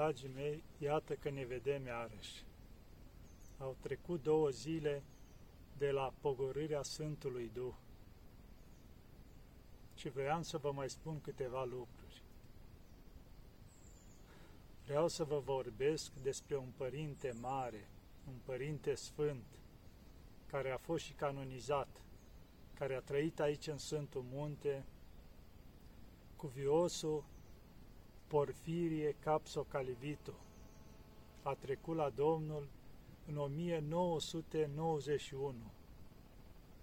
Dragii mei, iată că ne vedem iarăși. Au trecut două zile de la pogorârea Sfântului Duh și vreau să vă mai spun câteva lucruri. Vreau să vă vorbesc despre un părinte mare, un părinte sfânt, care a fost și canonizat, care a trăit aici în Sfântul Munte, cuviosul Porfirie Capso Calivito. A trecut la Domnul în 1991,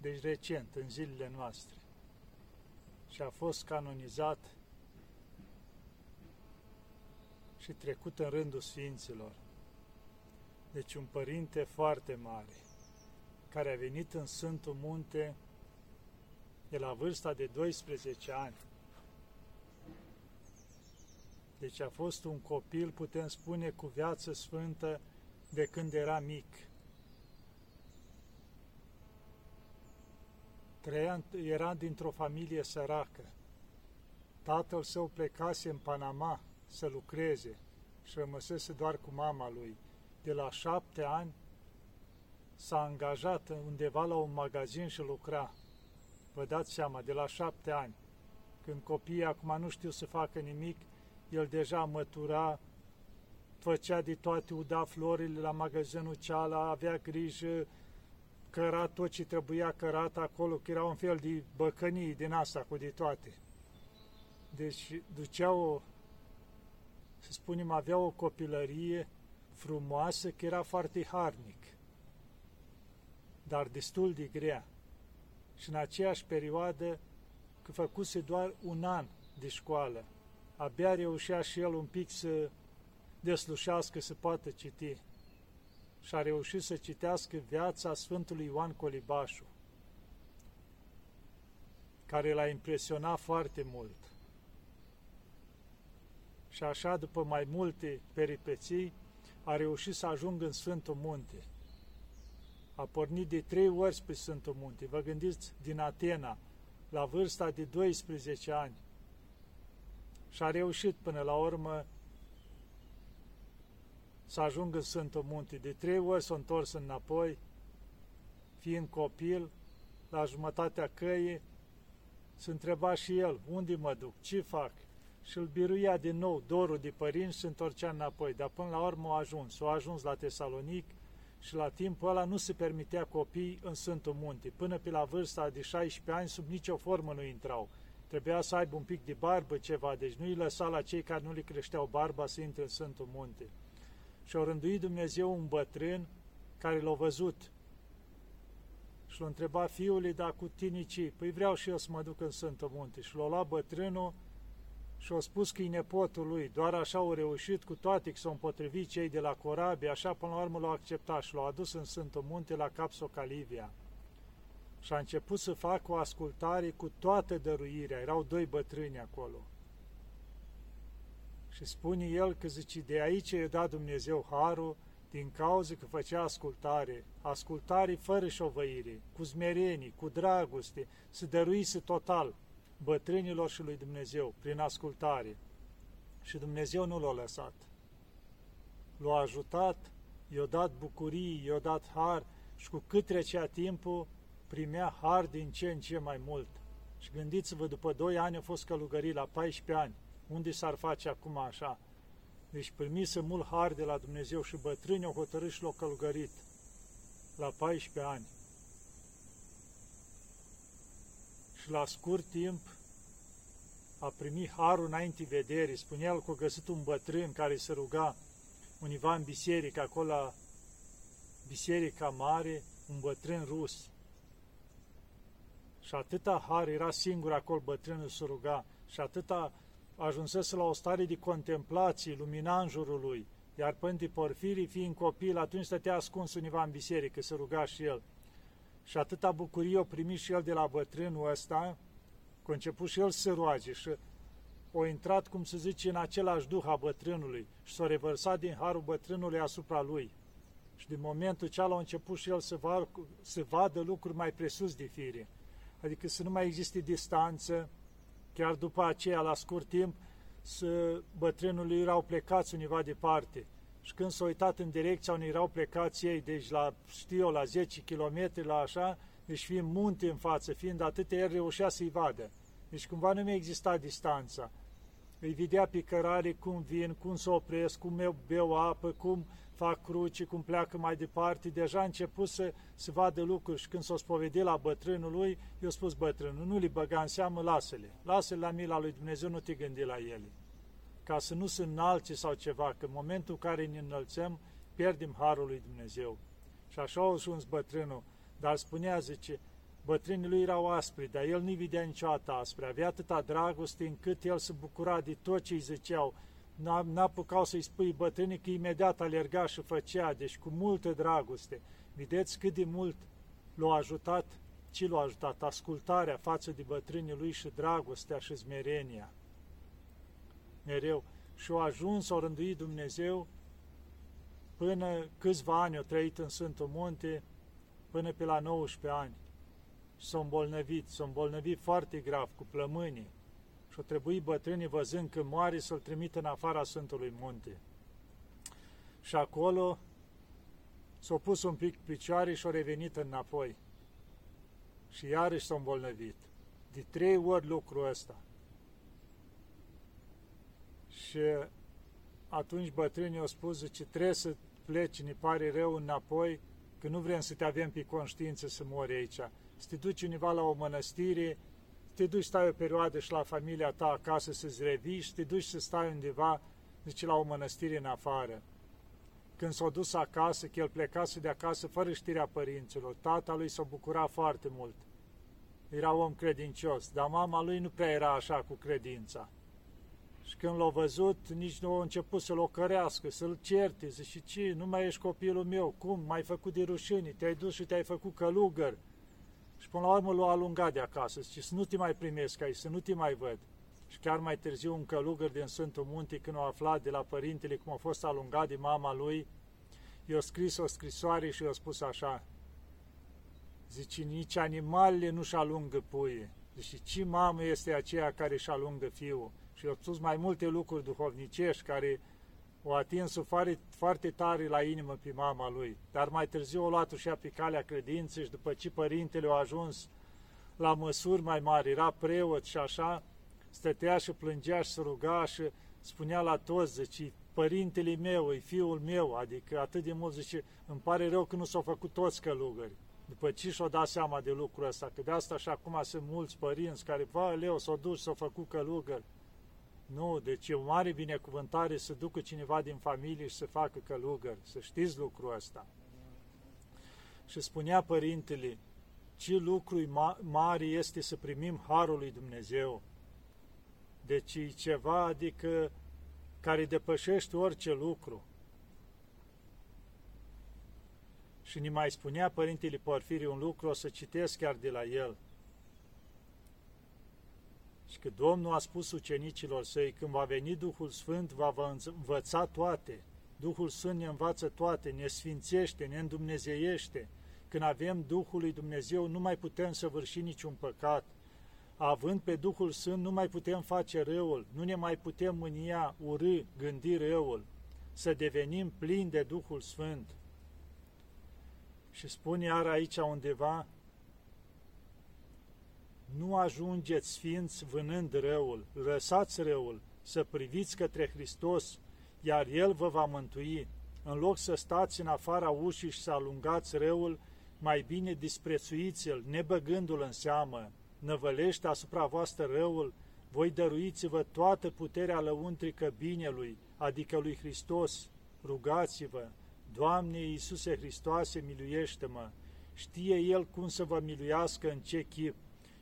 deci recent, în zilele noastre, și a fost canonizat și trecut în rândul Sfinților. Deci un părinte foarte mare, care a venit în Sfântul Munte de la vârsta de 12 ani. Deci a fost un copil, putem spune, cu viață sfântă de când era mic. Trăia, era dintr-o familie săracă. Tatăl său plecase în Panama să lucreze și rămăsese doar cu mama lui. De la șapte ani s-a angajat undeva la un magazin și lucra. Vă dați seama, de la șapte ani, când copiii acum nu știu să facă nimic, el deja mătura, făcea de toate, uda florile la magazinul ceala, avea grijă, căra tot ce trebuia cărat acolo, că era un fel de băcănii din asta cu de toate. Deci duceau, să spunem, avea o copilărie frumoasă, că era foarte harnic, dar destul de grea. Și în aceeași perioadă, că făcuse doar un an de școală, abia reușea și el un pic să deslușească, să poată citi. Și a reușit să citească viața Sfântului Ioan Colibașu, care l-a impresionat foarte mult. Și așa, după mai multe peripeții, a reușit să ajungă în Sfântul Munte. A pornit de trei ori spre Sfântul Munte. Vă gândiți, din Atena, la vârsta de 12 ani, și a reușit până la urmă să ajungă în Sfântul Munte. De trei ori s-a întors înapoi, fiind copil, la jumătatea căii, se întreba și el, unde mă duc, ce fac? Și îl biruia din nou dorul de părinți și se întorcea înapoi. Dar până la urmă a ajuns. A ajuns la Tesalonic și la timpul ăla nu se permitea copii în Sfântul Munte. Până pe la vârsta de 16 ani, sub nicio formă nu intrau. Trebuia să aibă un pic de barbă, ceva, deci nu îi lăsa la cei care nu le creșteau barba să intre în Sfântul Munte. Și a rânduit Dumnezeu un bătrân care l-a văzut și l-a întrebat fiului, dar cu tine ce? Păi vreau și eu să mă duc în Sfântul Munte. Și l-a luat bătrânul și a spus că e nepotul lui. Doar așa au reușit, cu toate că s-au împotrivit cei de la corabie, așa până la urmă l-au acceptat și l-au adus în Sfântul Munte la Capso Calivia și a început să facă o ascultare cu toată dăruirea. Erau doi bătrâni acolo. Și spune el că zice, de aici i-a dat Dumnezeu harul din cauza că făcea ascultare, ascultare fără șovăire, cu zmerenie, cu dragoste, să dăruise total bătrânilor și lui Dumnezeu prin ascultare. Și Dumnezeu nu l-a lăsat. L-a ajutat, i-a dat bucurii, i-a dat har și cu cât trecea timpul, primea har din ce în ce mai mult. Și gândiți-vă, după 2 ani a fost călugărit la 14 ani. Unde s-ar face acum așa? Deci primise mult har de la Dumnezeu și bătrâni au hotărât și l-au călugărit la 14 ani. Și la scurt timp a primit harul înainte vederii. Spunea el că a găsit un bătrân care se ruga univa în biserică, acolo la biserica mare, un bătrân rus. Și atâta har era singur acolo bătrânul să ruga și atâta ajunsese la o stare de contemplație, lumina în jurul lui. Iar Pânti Porfirii, fiind copil, atunci stătea ascuns univa în biserică, să ruga și el. Și atâta bucurie o primit și el de la bătrânul ăsta, că a început și el să roage și o intrat, cum se zice, în același duh a bătrânului și s-a revărsat din harul bătrânului asupra lui. Și din momentul ce a început și el să, va, să vadă lucruri mai presus de fire adică să nu mai existe distanță, chiar după aceea, la scurt timp, să bătrânului erau plecați undeva departe. Și când s-au uitat în direcția unde erau plecați ei, deci la, știu eu, la 10 km, la așa, deci fiind munte în față, fiind atât, el reușea să-i vadă. Deci cumva nu mai exista distanța. Îi vedea pe cărare cum vin, cum se opresc, cum beau apă, cum fac cruci, cum pleacă mai departe. Deja a început să, să vadă lucruri și când s-o spovedit la bătrânul lui, i-a spus bătrânul, nu li băga în seamă, lasă-le. Lasă-le la mila lui Dumnezeu, nu te gândi la ele. Ca să nu se înalce sau ceva, că în momentul în care ne înălțăm, pierdem harul lui Dumnezeu. Și așa a ajuns bătrânul, dar spunea, zice, bătrânii lui erau aspri, dar el nu-i vedea niciodată aspre. Avea atâta dragoste încât el se bucura de tot ce îi ziceau. N-apucau să-i spui bătrânii că imediat alerga și făcea, deci cu multă dragoste. Vedeți cât de mult l-a ajutat, ce l-a ajutat? Ascultarea față de bătrânii lui și dragostea și zmerenia. Mereu. Și a ajuns, a rânduit Dumnezeu, până câțiva ani au trăit în Sfântul Munte, până pe la 19 ani. Și s-au îmbolnăvit, s-au îmbolnăvit foarte grav, cu plămânii. Și au trebuit bătrânii, văzând că moare, să-l trimită în afara Sfântului Munte. Și acolo s-au pus un pic picioare și au revenit înapoi. Și iarăși s-au îmbolnăvit. De trei ori lucrul ăsta. Și atunci bătrânii au spus, că trebuie să pleci, ne pare rău înapoi, că nu vrem să te avem pe conștiință să mori aici. Să te duci undeva la o mănăstire, să te duci să stai o perioadă și la familia ta acasă să-ți revii și să te duci să stai undeva, zice, la o mănăstire în afară. Când s-a dus acasă, că el plecase de acasă fără știrea părinților, tata lui s-a bucurat foarte mult. Era om credincios, dar mama lui nu prea era așa cu credința. Și când l-a văzut, nici nu a început să-l ocărească, să-l certe, zice, ce, nu mai ești copilul meu, cum, m-ai făcut de rușini, te-ai dus și te-ai făcut călugăr. Și până la urmă l-a alungat de acasă, zice, să nu te mai primesc aici, să nu te mai văd. Și chiar mai târziu un călugăr din Sfântul Munte, când a aflat de la părintele cum a fost alungat de mama lui, i-a scris o scrisoare și i-a spus așa, zice, nici animalele nu-și alungă puie. Zice, ce mamă este aceea care își alungă fiul? și au spus mai multe lucruri duhovnicești care o atins foarte, foarte tare la inimă pe mama lui. Dar mai târziu o luat și pe calea credinței și după ce părintele a ajuns la măsuri mai mari, era preot și așa, stătea și plângea și se ruga și spunea la toți, zice, părintele meu, e fiul meu, adică atât de mult zice, îmi pare rău că nu s-au făcut toți călugări. După ce și-au dat seama de lucrul ăsta, că de asta și acum sunt mulți părinți care, va, leu, s-au dus, s-au făcut călugări. Nu, deci e o mare binecuvântare să ducă cineva din familie și să facă călugăr, să știți lucrul ăsta. Și spunea părintele, ce lucru mare este să primim Harul lui Dumnezeu. Deci e ceva, adică, care depășește orice lucru. Și ne mai spunea Părintele Porfirie un lucru, o să citesc chiar de la el – și că Domnul a spus ucenicilor săi, când va veni Duhul Sfânt, va învăța toate. Duhul Sfânt ne învață toate, ne sfințește, ne îndumnezeiește. Când avem Duhul lui Dumnezeu, nu mai putem să vârși niciun păcat. Având pe Duhul Sfânt, nu mai putem face răul, nu ne mai putem mânia, urâ, gândi răul, să devenim plini de Duhul Sfânt. Și spune iar aici undeva, nu ajungeți sfinți vânând răul, lăsați răul, să priviți către Hristos, iar El vă va mântui. În loc să stați în afara ușii și să alungați răul, mai bine disprețuiți-l, nebăgându-l în seamă. Năvălește asupra voastră răul, voi dăruiți-vă toată puterea lăuntrică binelui, adică lui Hristos. Rugați-vă, Doamne Iisuse Hristoase, miluiește-mă! Știe El cum să vă miluiască în ce chip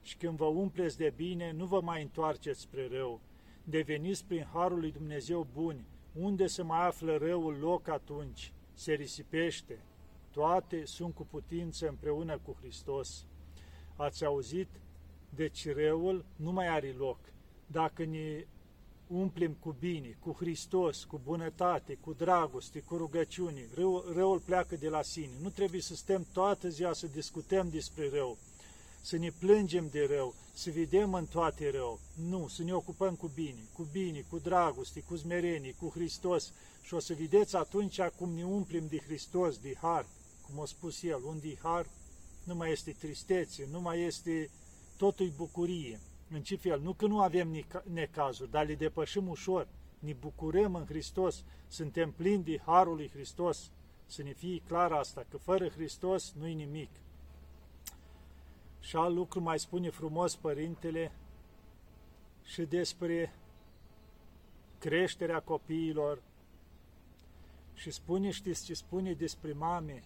și când vă umpleți de bine, nu vă mai întoarceți spre rău. Deveniți prin Harul lui Dumnezeu buni. Unde se mai află răul loc atunci? Se risipește. Toate sunt cu putință împreună cu Hristos. Ați auzit? Deci răul nu mai are loc. Dacă ne umplem cu bine, cu Hristos, cu bunătate, cu dragoste, cu rugăciune, răul, răul pleacă de la sine. Nu trebuie să stăm toată ziua să discutăm despre rău să ne plângem de rău, să vedem în toate rău. Nu, să ne ocupăm cu bine, cu bine, cu dragoste, cu smerenie, cu Hristos și o să vedeți atunci cum ne umplem de Hristos, de har, cum a spus El, unde e har, nu mai este tristețe, nu mai este totul bucurie. În ce fel? Nu că nu avem necazuri, dar le depășim ușor. Ne bucurăm în Hristos, suntem plini de Harul lui Hristos. Să ne fie clar asta, că fără Hristos nu-i nimic. Și alt lucru mai spune frumos Părintele și despre creșterea copiilor și spune, știți ce spune despre mame?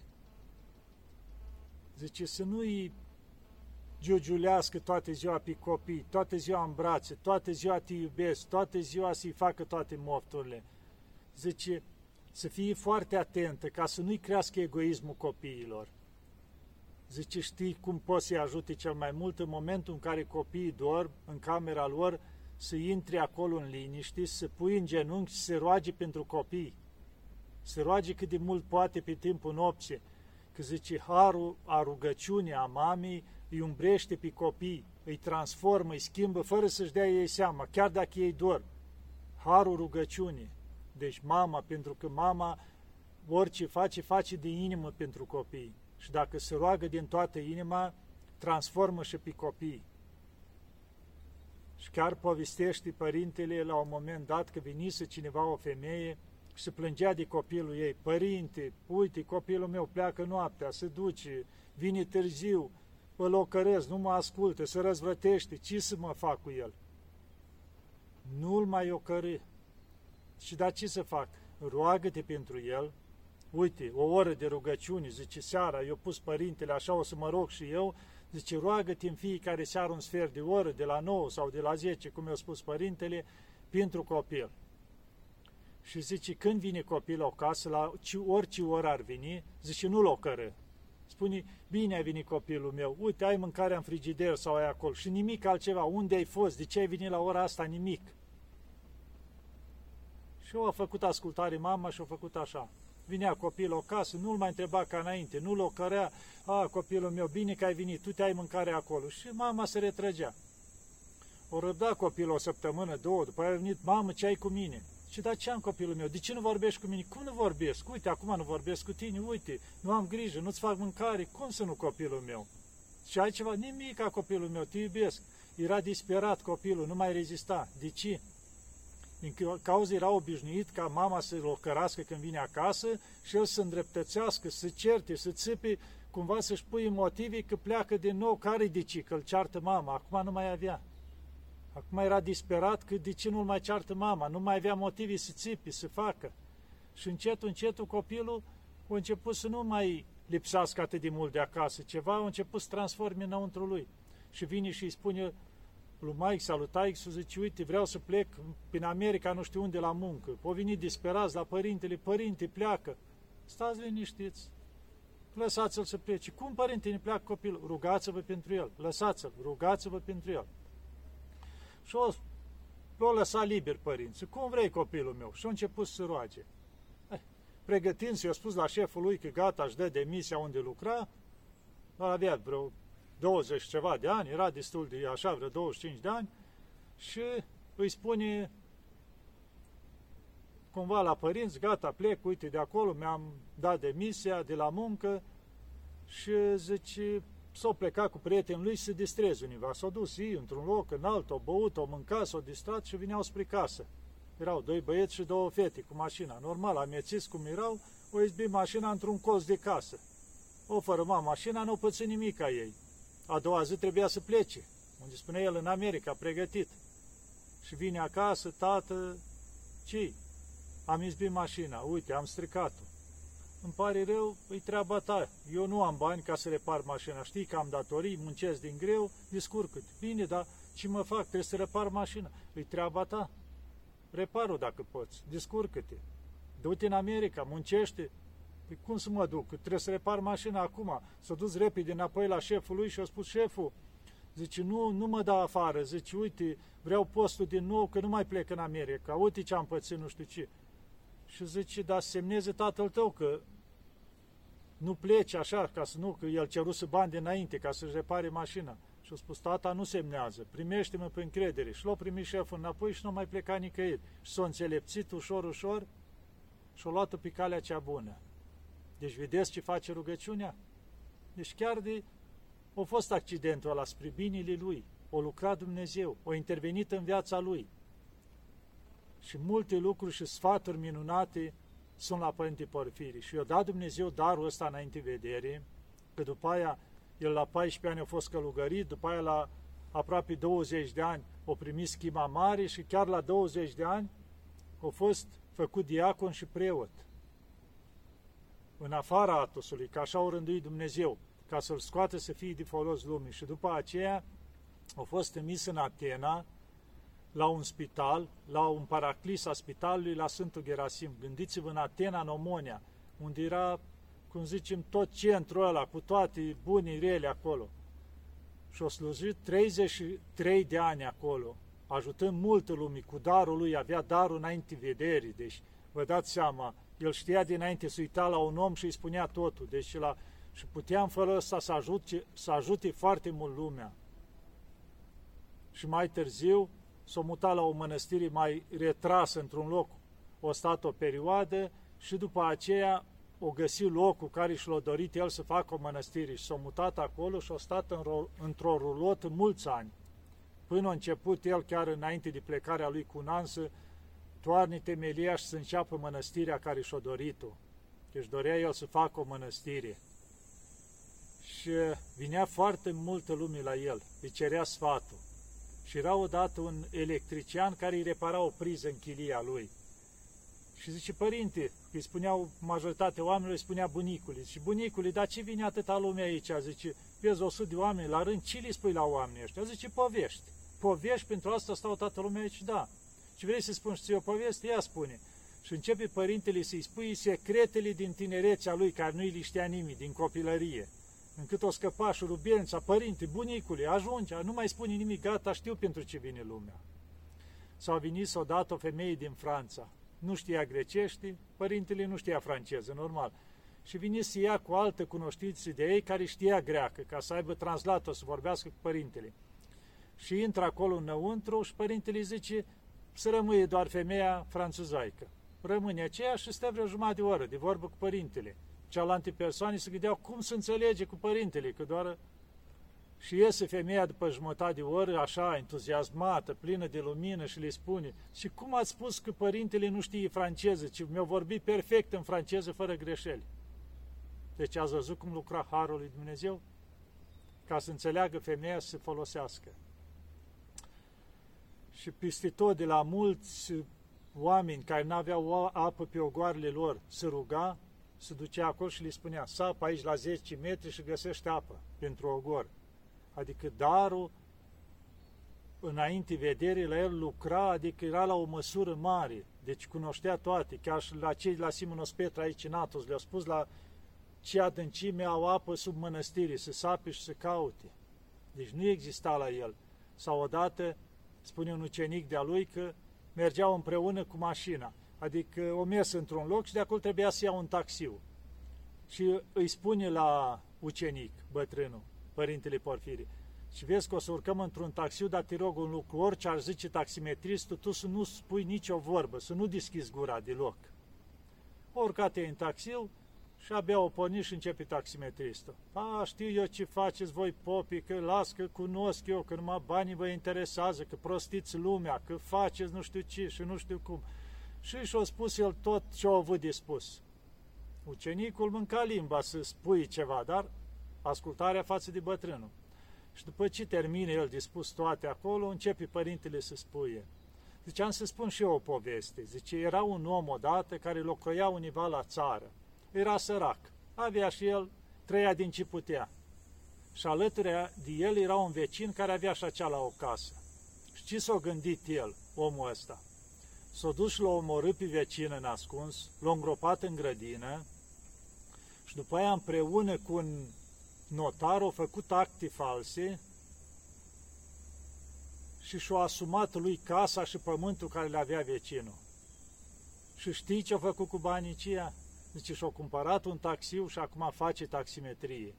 Zice să nu-i giugiulească toată ziua pe copii, toată ziua în brațe, toată ziua te iubesc, toată ziua să-i facă toate mofturile. Zice, să fie foarte atentă ca să nu-i crească egoismul copiilor. Zice, știi cum poți să-i ajute cel mai mult în momentul în care copiii dorm în camera lor, să intre acolo în liniște, să pui în genunchi și să roage pentru copii. Să roage cât de mult poate pe timpul nopții. Că zice, harul a rugăciunii a mamei îi umbrește pe copii, îi transformă, îi schimbă fără să-și dea ei seama, chiar dacă ei dorm. Harul rugăciunii. Deci mama, pentru că mama orice face, face din inimă pentru copii. Și dacă se roagă din toată inima, transformă și pe copii. Și chiar povestește părintele la un moment dat că venise cineva, o femeie, și se plângea de copilul ei. Părinte, uite, copilul meu pleacă noaptea, se duce, vine târziu, îl ocăresc, nu mă ascultă, se răzvrătește, ce să mă fac cu el? Nu-l mai ocărâ. Și da ce să fac? Roagă-te pentru el, uite, o oră de rugăciune, zice seara, eu pus părintele, așa o să mă rog și eu, zice, roagă-te în fiecare seară un sfert de oră, de la 9 sau de la 10, cum i-a spus părintele, pentru copil. Și zice, când vine copilul acasă, la orice oră ar veni, zice, nu-l ocără, spune, bine ai venit copilul meu, uite, ai mâncarea în frigider sau ai acolo și nimic altceva, unde ai fost, de ce ai venit la ora asta, nimic. Și eu a făcut ascultare mama și a făcut așa. Vinea copilul acasă, nu-l mai întreba ca înainte, nu-l ocărea, a, copilul meu, bine că ai venit, tu te-ai mâncare acolo. Și mama se retrăgea. O răbda copilul o săptămână, două, după aia a venit, mamă, ce ai cu mine? Și da, ce am copilul meu? De ce nu vorbești cu mine? Cum nu vorbesc? Uite, acum nu vorbesc cu tine, uite, nu am grijă, nu-ți fac mâncare, cum să nu copilul meu? Și ai ceva? Nimic ca copilul meu, te iubesc. Era disperat copilul, nu mai rezista. De ce? Din cauza era obișnuit ca mama să-l ocărască când vine acasă și el să îndreptățească, să certe, să țipe, cumva să-și pui motive că pleacă din nou, care de ce, că îl ceartă mama, acum nu mai avea. Acum era disperat că de ce nu-l mai ceartă mama, nu mai avea motive să țipi, să facă. Și încet, încet, copilul a început să nu mai lipsească atât de mult de acasă, ceva a început să transforme înăuntru lui. Și vine și îi spune lui Mike sau lui Taix, zice, uite, vreau să plec prin America, nu știu unde, la muncă. O venit disperați la părintele, părinte, pleacă. Stați liniștiți, lăsați-l să plece. Cum părinte ne pleacă copilul? Rugați-vă pentru el, lăsați-l, rugați-vă pentru el. Și o, l-a lăsat liber părinții. Cum vrei copilul meu? Și a început să roage. Eh, pregătind i-a spus la șeful lui că gata, își dă demisia unde lucra, avea vreo 20 ceva de ani, era destul de așa, vreo 25 de ani, și îi spune cumva la părinți, gata, plec, uite, de acolo, mi-am dat demisia de la muncă și zice, s-au plecat cu prietenii lui să se distreze univa. S-au dus ei într-un loc, în alt, au băut, au mâncat, s-au distrat și vineau spre casă. Erau doi băieți și două fete cu mașina. Normal, amețiți cum erau, o izbi mașina într-un colț de casă. O fărâma mașina, nu pățit nimic ca ei. A doua zi trebuia să plece, unde spune el în America, pregătit. Și vine acasă, tată, ce Am izbit mașina, uite, am stricat-o îmi pare rău, îi treaba ta. Eu nu am bani ca să repar mașina. Știi că am datorii, muncesc din greu, descurcă Bine, dar ce mă fac? Trebuie să repar mașina. Îi treaba ta. Repar-o dacă poți. Descurcă-te. Du-te în America, muncește. Păi cum să mă duc? Trebuie să repar mașina acum. S-a dus repede înapoi la șeful lui și a spus șeful, Zice, nu, nu mă da afară. Zice, uite, vreau postul din nou, că nu mai plec în America. Uite ce am pățit, nu știu ce. Și zice, da, semneze tatăl tău că nu plece așa, ca să nu, că el ceruse bani dinainte ca să-și repare mașina. Și a spus, tata nu semnează, primește-mă pe încredere. Și l-a primit șeful înapoi și nu mai pleca nicăieri. Și s-a înțelepțit ușor, ușor și a luat-o pe calea cea bună. Deci vedeți ce face rugăciunea? Deci chiar de... A fost accidentul ăla spre binele lui, o lucrat Dumnezeu, o intervenit în viața lui. Și multe lucruri și sfaturi minunate sunt la Părinte Porfiri. Și i-a dat Dumnezeu darul ăsta înainte vedere, că după aia el la 14 ani a fost călugărit, după aia la aproape 20 de ani a primit schima mare și chiar la 20 de ani a fost făcut diacon și preot. În afara Atosului, că așa o rânduit Dumnezeu, ca să-l scoată să fie de folos lumii. Și după aceea a fost emis în Atena, la un spital, la un paraclis a spitalului la Sfântul Gerasim. Gândiți-vă în Atena, în Omonia, unde era, cum zicem, tot centrul ăla, cu toate bunii rele acolo. Și a slujit 33 de ani acolo, ajutând multă lume, cu darul lui, avea darul înainte vederii, deci vă dați seama, el știa dinainte să uita la un om și îi spunea totul, deci la, și putea în felul ăsta să ajute, să ajute foarte mult lumea. Și mai târziu, s-a mutat la o mănăstire mai retrasă într-un loc, o stat o perioadă și după aceea o găsi locul care și l-a dorit el să facă o mănăstire și s-a mutat acolo și a stat în într-o rulot mulți ani. Până a început el, chiar înainte de plecarea lui cu un an, să toarne temelia și să înceapă mănăstirea care și-a dorit-o. Deci dorea el să facă o mănăstire. Și vinea foarte multă lume la el, îi cerea sfatul. Și era odată un electrician care îi repara o priză în chilia lui. Și zice, părinte, îi spuneau majoritatea oamenilor, îi spunea bunicului. Și bunicului, dar ce vine atâta lume aici? Zice, vezi 100 de oameni la rând, ce le spui la oamenii ăștia? Zice, povești. Povești, pentru asta stau toată lumea aici? Da. Și vrei să spun și o poveste? Ea spune. Și începe părintele să-i spui secretele din tinerețea lui, care nu-i liștea nimic, din copilărie încât o scăpa și rubiența, părinte, bunicule, ajunge, nu mai spune nimic, gata, știu pentru ce vine lumea. S-a venit să o dat o femeie din Franța, nu știa grecește, părintele nu știa franceză, normal. Și vine să ia cu altă cunoștință de ei care știa greacă, ca să aibă translator, să vorbească cu părintele. Și intră acolo înăuntru și părintele zice să rămâie doar femeia franțuzaică. Rămâne aceea și stă vreo jumătate de oră de vorbă cu părintele cealaltă persoane se gândeau cum să înțelege cu părintele, că doar și iese femeia după jumătate de oră, așa, entuziasmată, plină de lumină și le spune și cum ați spus că părintele nu știe franceză, ci mi-a vorbit perfect în franceză, fără greșeli. Deci ați văzut cum lucra Harul lui Dumnezeu? Ca să înțeleagă femeia să se folosească. Și peste tot, de la mulți oameni care nu aveau apă pe ogoarele lor, se ruga, se ducea acolo și le spunea, sapă aici la 10 metri și găsește apă pentru ogor. Adică darul, înainte vederii, la el lucra, adică era la o măsură mare, deci cunoștea toate, chiar și la cei la Simonos Petra aici în Atos, le-au spus la ce adâncime au apă sub mănăstire, să sape și să caute. Deci nu exista la el. Sau odată, spune un ucenic de-a lui că mergeau împreună cu mașina Adică o mers într-un loc și de acolo trebuia să ia un taxiu. Și îi spune la ucenic, bătrânul, părintele Porfirie, și vezi că o să urcăm într-un taxiu, dar te rog un lucru, orice ar zice taximetristul, tu să nu spui nicio vorbă, să nu deschizi gura deloc. Oricate în taxiu și abia o porniș și începe taximetristul. A, știu eu ce faceți voi popii, că las, că cunosc eu, că numai banii vă interesează, că prostiți lumea, că faceți nu știu ce și nu știu cum și și-a spus el tot ce a avut de spus. Ucenicul mânca limba să spui ceva, dar ascultarea față de bătrânul. Și după ce termine el de spus toate acolo, începe părintele să spuie. Zice, am să spun și eu o poveste. Zice, era un om odată care locuia univa la țară. Era sărac. Avea și el, trăia din ce putea. Și alături de el era un vecin care avea și acea la o casă. Și ce s-a gândit el, omul ăsta? s-a dus și l-a omorât pe vecină nascuns, l-a îngropat în grădină și după aia împreună cu un notar au făcut acte false și și-a asumat lui casa și pământul care le avea vecinul. Și știi ce a făcut cu banii aceia? Zice, și-a cumpărat un taxiu și acum face taximetrie.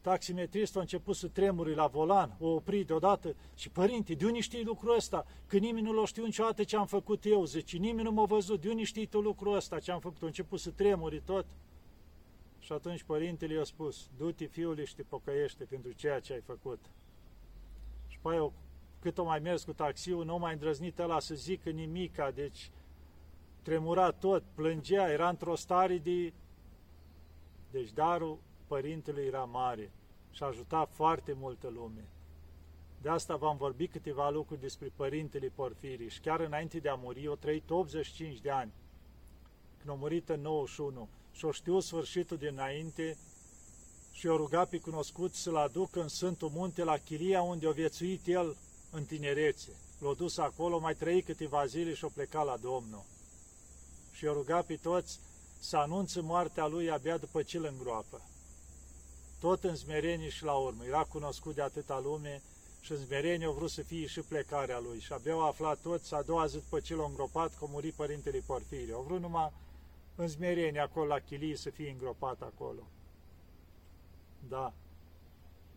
Taximetristul a început să tremuri la volan, o opri deodată și, părinte, de unde știi lucrul ăsta? Că nimeni nu l-a știut niciodată ce am făcut eu, zice, nimeni nu m-a văzut, de unde știi tu lucrul ăsta, ce am făcut? A început să tremuri tot. Și atunci părintele i-a spus, du-te fiule și te pocăiește pentru ceea ce ai făcut. Și pe aia, cât o mai mers cu taxiul, nu mai îndrăznit ăla să zică nimica, deci tremura tot, plângea, era într-o stare de... Deci darul părintelui era mare și ajuta foarte multă lume. De asta v-am vorbit câteva lucruri despre părintele Porfirii și chiar înainte de a muri, o trăit 85 de ani, când a murit în 91 și o știu sfârșitul dinainte și o rugat pe cunoscut să-l aducă în Sfântul Munte la Chilia unde a viețuit el în tinerețe. L-a dus acolo, mai trăit câteva zile și a plecat la Domnul. Și o rugat pe toți să anunțe moartea lui abia după ce îl îngroapă. Tot în smerenie și la urmă. Era cunoscut de atâta lume și în smerenie au vrut să fie și plecarea lui. Și abia au aflat toți a doua zi după ce l-a îngropat că a murit părintele Porfirie. Au vrut numai în smerenie acolo la Chilii să fie îngropat acolo. Da.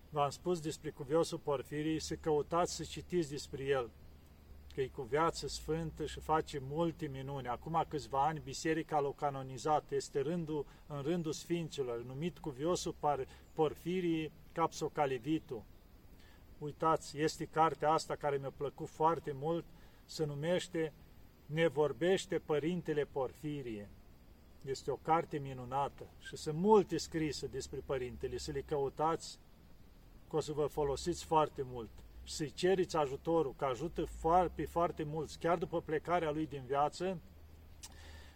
V-am spus despre cuviosul Porfirii să căutați să citiți despre el, că e cu viață sfântă și face multe minuni. Acum câțiva ani biserica l-a canonizat, este rândul, în rândul sfinților, numit cuviosul Porfirii Capsocalivitu. Uitați, este cartea asta care mi-a plăcut foarte mult, se numește Ne vorbește Părintele Porfirie. Este o carte minunată și sunt multe scrise despre părintele, să le căutați, că o să vă folosiți foarte mult și să-i ceriți ajutorul, că ajută foarte, foarte mulți, chiar după plecarea lui din viață,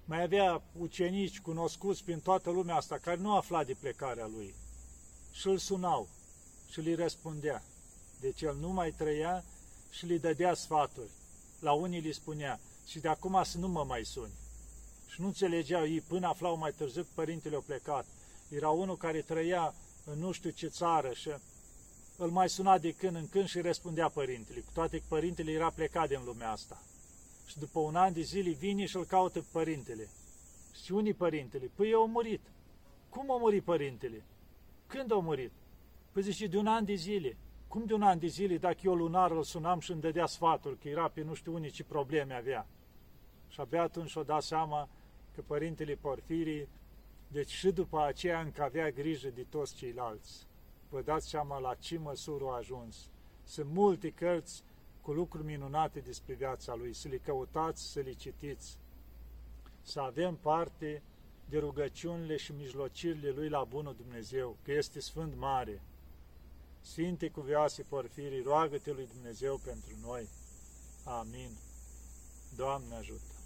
mai avea ucenici cunoscuți prin toată lumea asta, care nu afla de plecarea lui și îl sunau și îi răspundea. Deci el nu mai trăia și le dădea sfaturi. La unii li spunea, și de acum să nu mă mai suni și nu înțelegeau ei până aflau mai târziu că părintele a plecat. Era unul care trăia în nu știu ce țară și îl mai suna de când în când și răspundea părintele, cu toate că părintele era plecat din lumea asta. Și după un an de zile vine și îl caută părintele. Și unii părintele? Păi eu murit. Cum a murit părintele? Când a murit? Păi zice, de un an de zile. Cum de un an de zile dacă eu lunar îl sunam și îmi dădea sfatul, că era pe nu știu unii ce probleme avea. Și abia atunci o dat seama că Părintele Porfirii, deci și după aceea încă avea grijă de toți ceilalți. Vă dați seama la ce măsură a ajuns. Sunt multe cărți cu lucruri minunate despre viața lui, să le căutați, să le citiți, să avem parte de rugăciunile și mijlocirile lui la bunul Dumnezeu, că este Sfânt Mare. Sfinte cuvioase Porfirii, roagă-te lui Dumnezeu pentru noi. Amin. Doamne ajută!